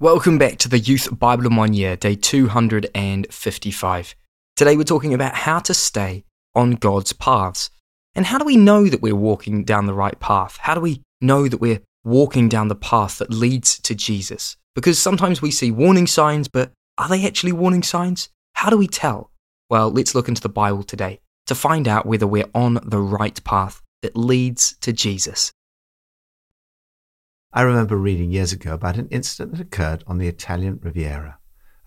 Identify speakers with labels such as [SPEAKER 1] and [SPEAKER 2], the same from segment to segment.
[SPEAKER 1] Welcome back to the Youth Bible in One Year, day 255. Today we're talking about how to stay on God's paths. And how do we know that we're walking down the right path? How do we know that we're walking down the path that leads to Jesus? Because sometimes we see warning signs, but are they actually warning signs? How do we tell? Well, let's look into the Bible today to find out whether we're on the right path that leads to Jesus.
[SPEAKER 2] I remember reading years ago about an incident that occurred on the Italian Riviera.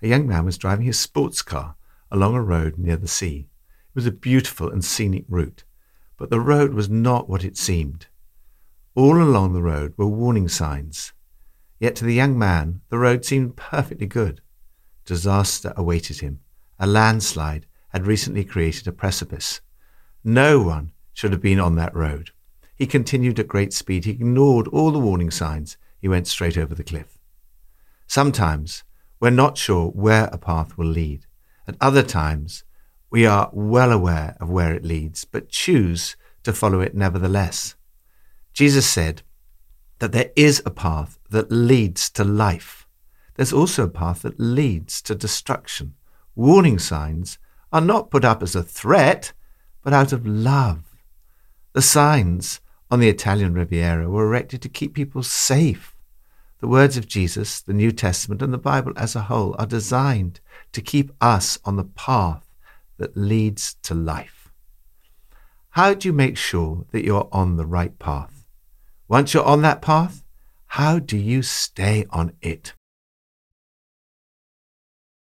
[SPEAKER 2] A young man was driving his sports car along a road near the sea. It was a beautiful and scenic route, but the road was not what it seemed. All along the road were warning signs. Yet to the young man, the road seemed perfectly good. Disaster awaited him. A landslide had recently created a precipice. No one should have been on that road. He continued at great speed. He ignored all the warning signs. He went straight over the cliff. Sometimes we're not sure where a path will lead. At other times, we are well aware of where it leads, but choose to follow it nevertheless. Jesus said that there is a path that leads to life. There's also a path that leads to destruction. Warning signs are not put up as a threat, but out of love. The signs on the Italian Riviera were erected to keep people safe. The words of Jesus, the New Testament, and the Bible as a whole are designed to keep us on the path that leads to life. How do you make sure that you're on the right path? Once you're on that path, how do you stay on it?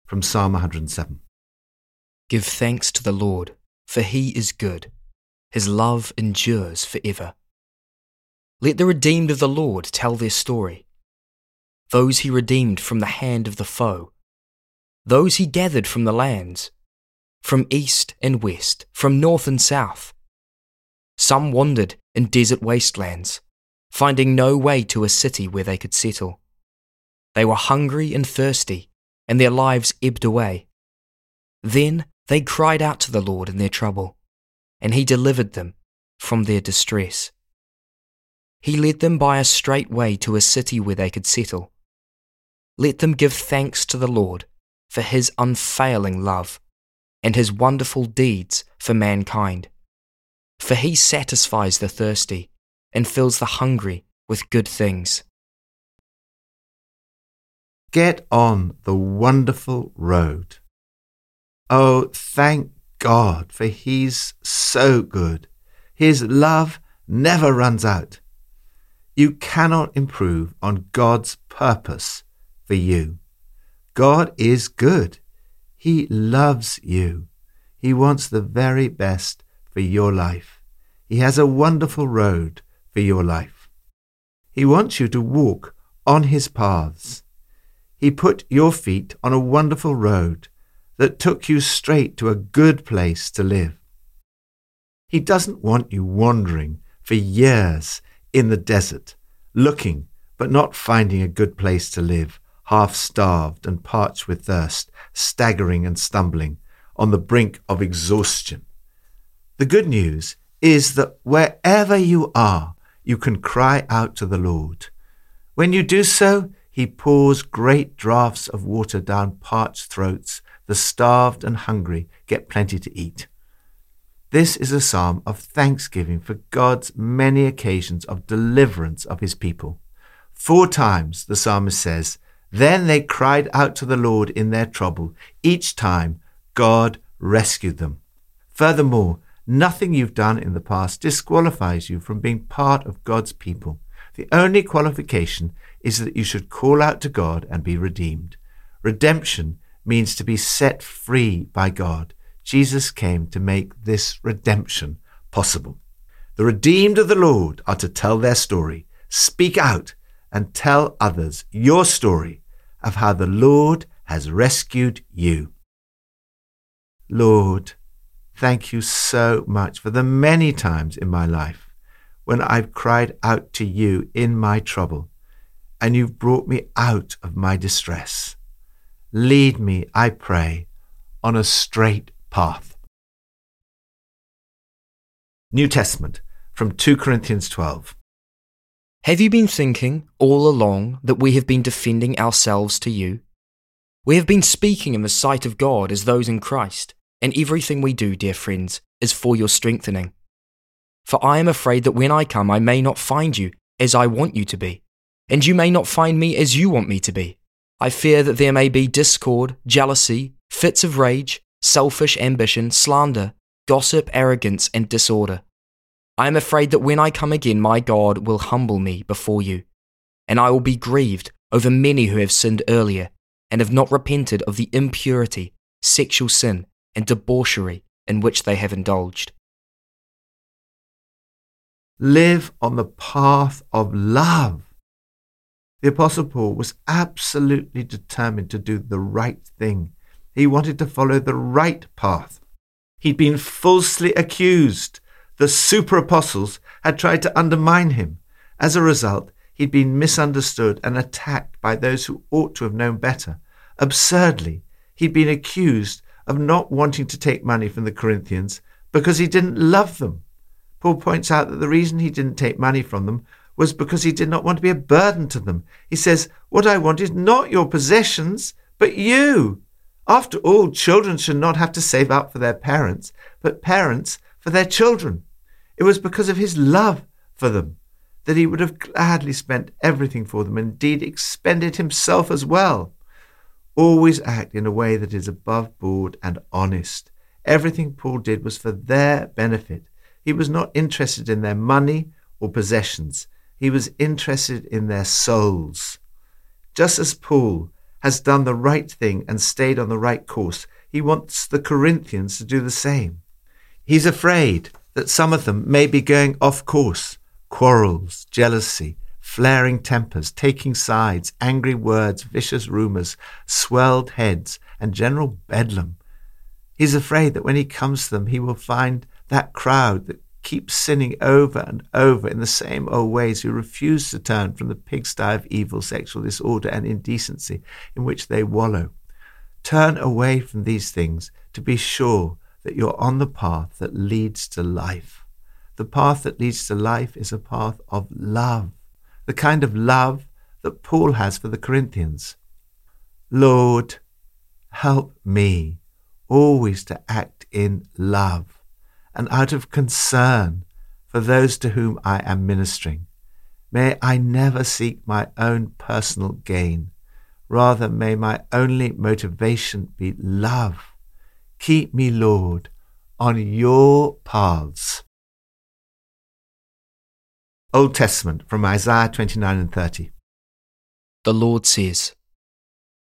[SPEAKER 2] From Psalm 107
[SPEAKER 1] Give thanks to the Lord, for he is good. His love endures forever. Let the redeemed of the Lord tell their story. Those he redeemed from the hand of the foe, those he gathered from the lands, from east and west, from north and south. Some wandered in desert wastelands, finding no way to a city where they could settle. They were hungry and thirsty, and their lives ebbed away. Then they cried out to the Lord in their trouble, and he delivered them from their distress. He led them by a straight way to a city where they could settle. Let them give thanks to the Lord for his unfailing love and his wonderful deeds for mankind. For he satisfies the thirsty and fills the hungry with good things.
[SPEAKER 2] Get on the wonderful road. Oh, thank God, for He's so good. His love never runs out. You cannot improve on God's purpose for you. God is good. He loves you. He wants the very best for your life. He has a wonderful road for your life. He wants you to walk on His paths. He put your feet on a wonderful road that took you straight to a good place to live. He doesn't want you wandering for years in the desert, looking but not finding a good place to live, half starved and parched with thirst, staggering and stumbling on the brink of exhaustion. The good news is that wherever you are, you can cry out to the Lord. When you do so, He pours great draughts of water down parched throats. The starved and hungry get plenty to eat. This is a psalm of thanksgiving for God's many occasions of deliverance of his people. Four times the psalmist says, Then they cried out to the Lord in their trouble. Each time God rescued them. Furthermore, nothing you've done in the past disqualifies you from being part of God's people. The only qualification is that you should call out to God and be redeemed. Redemption means to be set free by God. Jesus came to make this redemption possible. The redeemed of the Lord are to tell their story, speak out, and tell others your story of how the Lord has rescued you. Lord, thank you so much for the many times in my life when I've cried out to you in my trouble, and you've brought me out of my distress. Lead me, I pray, on a straight path. New Testament from 2 Corinthians 12.
[SPEAKER 1] Have you been thinking all along that we have been defending ourselves to you? We have been speaking in the sight of God as those in Christ, and everything we do, dear friends, is for your strengthening. For I am afraid that when I come, I may not find you as I want you to be, and you may not find me as you want me to be. I fear that there may be discord, jealousy, fits of rage, selfish ambition, slander, gossip, arrogance, and disorder. I am afraid that when I come again, my God will humble me before you, and I will be grieved over many who have sinned earlier and have not repented of the impurity, sexual sin, and debauchery in which they have indulged.
[SPEAKER 2] Live on the path of love. The Apostle Paul was absolutely determined to do the right thing. He wanted to follow the right path. He'd been falsely accused. The super apostles had tried to undermine him. As a result, he'd been misunderstood and attacked by those who ought to have known better. Absurdly, he'd been accused of not wanting to take money from the Corinthians because he didn't love them. Paul points out that the reason he didn't take money from them was because he did not want to be a burden to them. He says, What I want is not your possessions, but you. After all, children should not have to save up for their parents, but parents for their children. It was because of his love for them that he would have gladly spent everything for them, indeed expended himself as well. Always act in a way that is above board and honest. Everything Paul did was for their benefit. He was not interested in their money or possessions. He was interested in their souls. Just as Paul has done the right thing and stayed on the right course, he wants the Corinthians to do the same. He's afraid that some of them may be going off course quarrels, jealousy, flaring tempers, taking sides, angry words, vicious rumours, swelled heads, and general bedlam. He's afraid that when he comes to them, he will find that crowd that keeps sinning over and over in the same old ways, who refuse to turn from the pigsty of evil, sexual disorder, and indecency in which they wallow. Turn away from these things to be sure that you're on the path that leads to life. The path that leads to life is a path of love the kind of love that Paul has for the Corinthians. Lord, help me always to act in love and out of concern for those to whom I am ministering. May I never seek my own personal gain. Rather, may my only motivation be love. Keep me, Lord, on your paths. Old Testament from Isaiah 29 and 30.
[SPEAKER 1] The Lord says,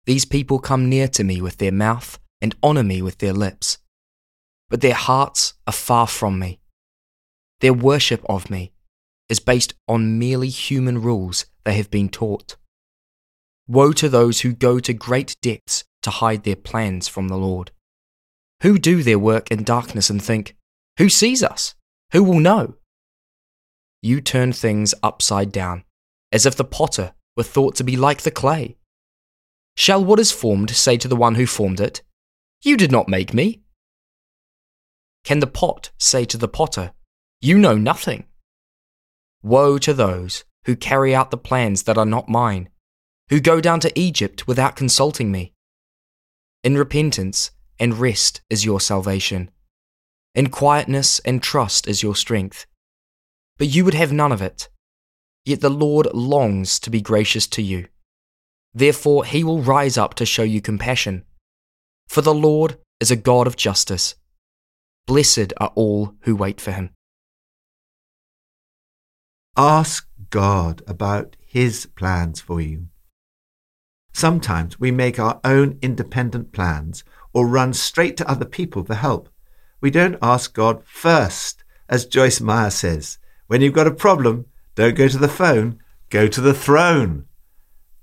[SPEAKER 1] These people come near to me with their mouth and honour me with their lips, but their hearts are far from me. Their worship of me is based on merely human rules they have been taught. Woe to those who go to great depths to hide their plans from the Lord. Who do their work in darkness and think, Who sees us? Who will know? you turn things upside down, as if the potter were thought to be like the clay. Shall what is formed say to the one who formed it, You did not make me? Can the pot say to the potter, You know nothing? Woe to those who carry out the plans that are not mine, who go down to Egypt without consulting me. In repentance and rest is your salvation. In quietness and trust is your strength but you would have none of it. Yet the Lord longs to be gracious to you. Therefore, he will rise up to show you compassion. For the Lord is a God of justice. Blessed are all who wait for him.
[SPEAKER 2] Ask God about his plans for you. Sometimes we make our own independent plans or run straight to other people for help. We don't ask God first, as Joyce Meyer says. When you've got a problem, don't go to the phone, go to the throne.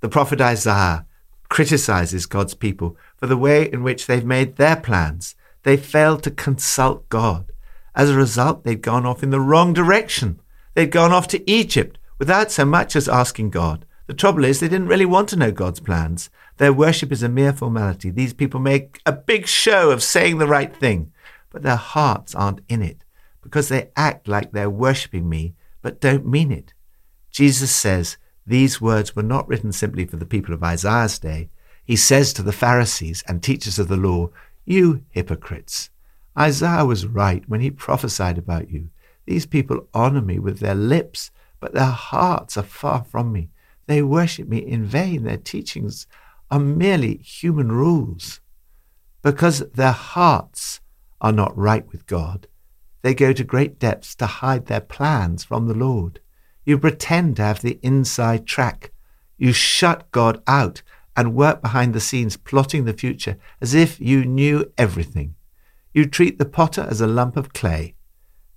[SPEAKER 2] The prophet Isaiah criticizes God's people for the way in which they've made their plans. They failed to consult God. As a result, they'd gone off in the wrong direction. They'd gone off to Egypt without so much as asking God. The trouble is, they didn't really want to know God's plans. Their worship is a mere formality. These people make a big show of saying the right thing, but their hearts aren't in it because they act like they're worshipping me but don't mean it. Jesus says these words were not written simply for the people of Isaiah's day. He says to the Pharisees and teachers of the law, You hypocrites! Isaiah was right when he prophesied about you. These people honor me with their lips, but their hearts are far from me. They worship me in vain. Their teachings are merely human rules. Because their hearts are not right with God, they go to great depths to hide their plans from the Lord. You pretend to have the inside track. You shut God out and work behind the scenes plotting the future as if you knew everything. You treat the potter as a lump of clay.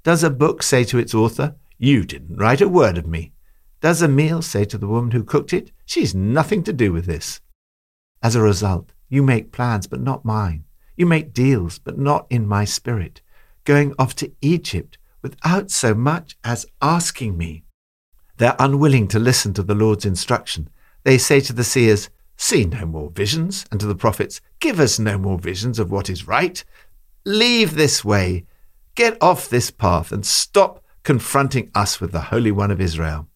[SPEAKER 2] Does a book say to its author, You didn't write a word of me? Does a meal say to the woman who cooked it, She's nothing to do with this? As a result, you make plans, but not mine. You make deals, but not in my spirit, going off to Egypt without so much as asking me. They're unwilling to listen to the Lord's instruction. They say to the seers, See no more visions, and to the prophets, Give us no more visions of what is right. Leave this way, get off this path, and stop confronting us with the Holy One of Israel.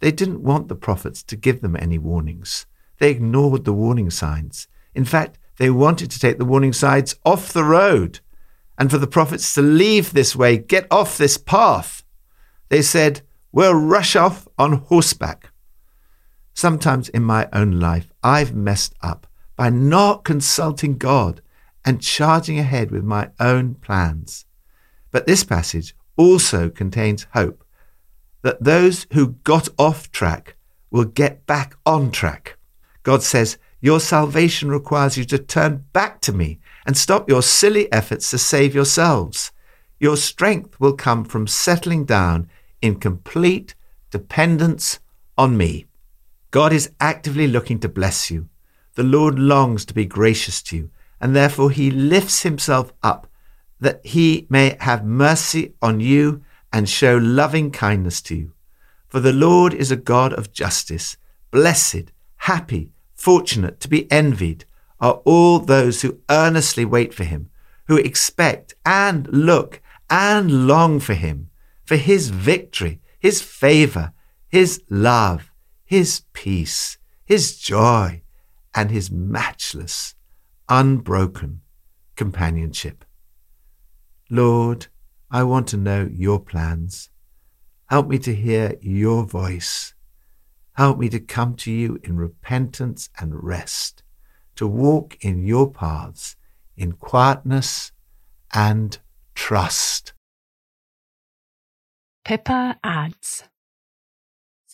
[SPEAKER 2] They didn't want the prophets to give them any warnings. They ignored the warning signs. In fact, they wanted to take the warning signs off the road and for the prophets to leave this way, get off this path. They said, We'll rush off on horseback. Sometimes in my own life, I've messed up by not consulting God and charging ahead with my own plans. But this passage also contains hope that those who got off track will get back on track. God says, Your salvation requires you to turn back to me and stop your silly efforts to save yourselves. Your strength will come from settling down in complete dependence on me. God is actively looking to bless you. The Lord longs to be gracious to you, and therefore he lifts himself up that he may have mercy on you and show loving kindness to you. For the Lord is a God of justice. Blessed, happy, fortunate, to be envied are all those who earnestly wait for him, who expect and look and long for him, for his victory, his favor, his love, his peace, his joy, and his matchless, unbroken companionship. Lord, I want to know your plans. Help me to hear your voice. Help me to come to you in repentance and rest, to walk in your paths in quietness and trust.
[SPEAKER 3] Pippa adds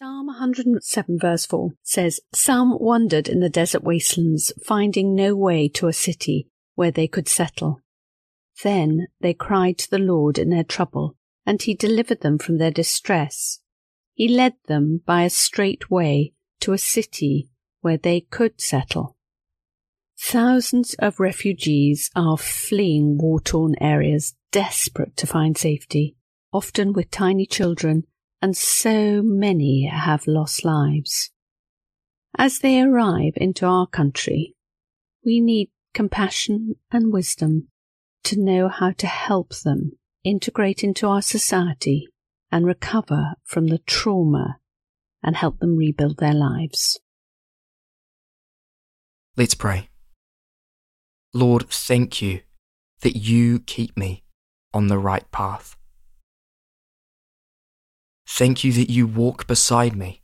[SPEAKER 3] Psalm 107, verse 4 says, Some wandered in the desert wastelands, finding no way to a city where they could settle. Then they cried to the Lord in their trouble, and he delivered them from their distress. He led them by a straight way to a city where they could settle. Thousands of refugees are fleeing war torn areas, desperate to find safety, often with tiny children, and so many have lost lives. As they arrive into our country, we need compassion and wisdom to know how to help them integrate into our society and recover from the trauma and help them rebuild their lives.
[SPEAKER 1] Let's pray. Lord, thank you that you keep me on the right path. Thank you that you walk beside me.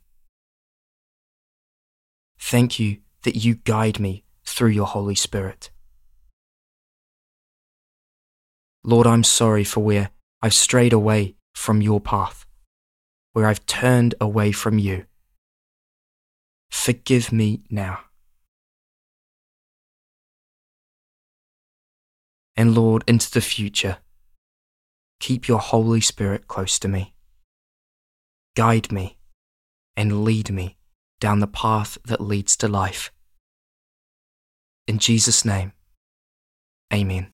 [SPEAKER 1] Thank you that you guide me through your Holy Spirit. Lord, I'm sorry for where I've strayed away from your path, where I've turned away from you. Forgive me now. And Lord, into the future, keep your Holy Spirit close to me. Guide me and lead me down the path that leads to life. In Jesus' name, amen.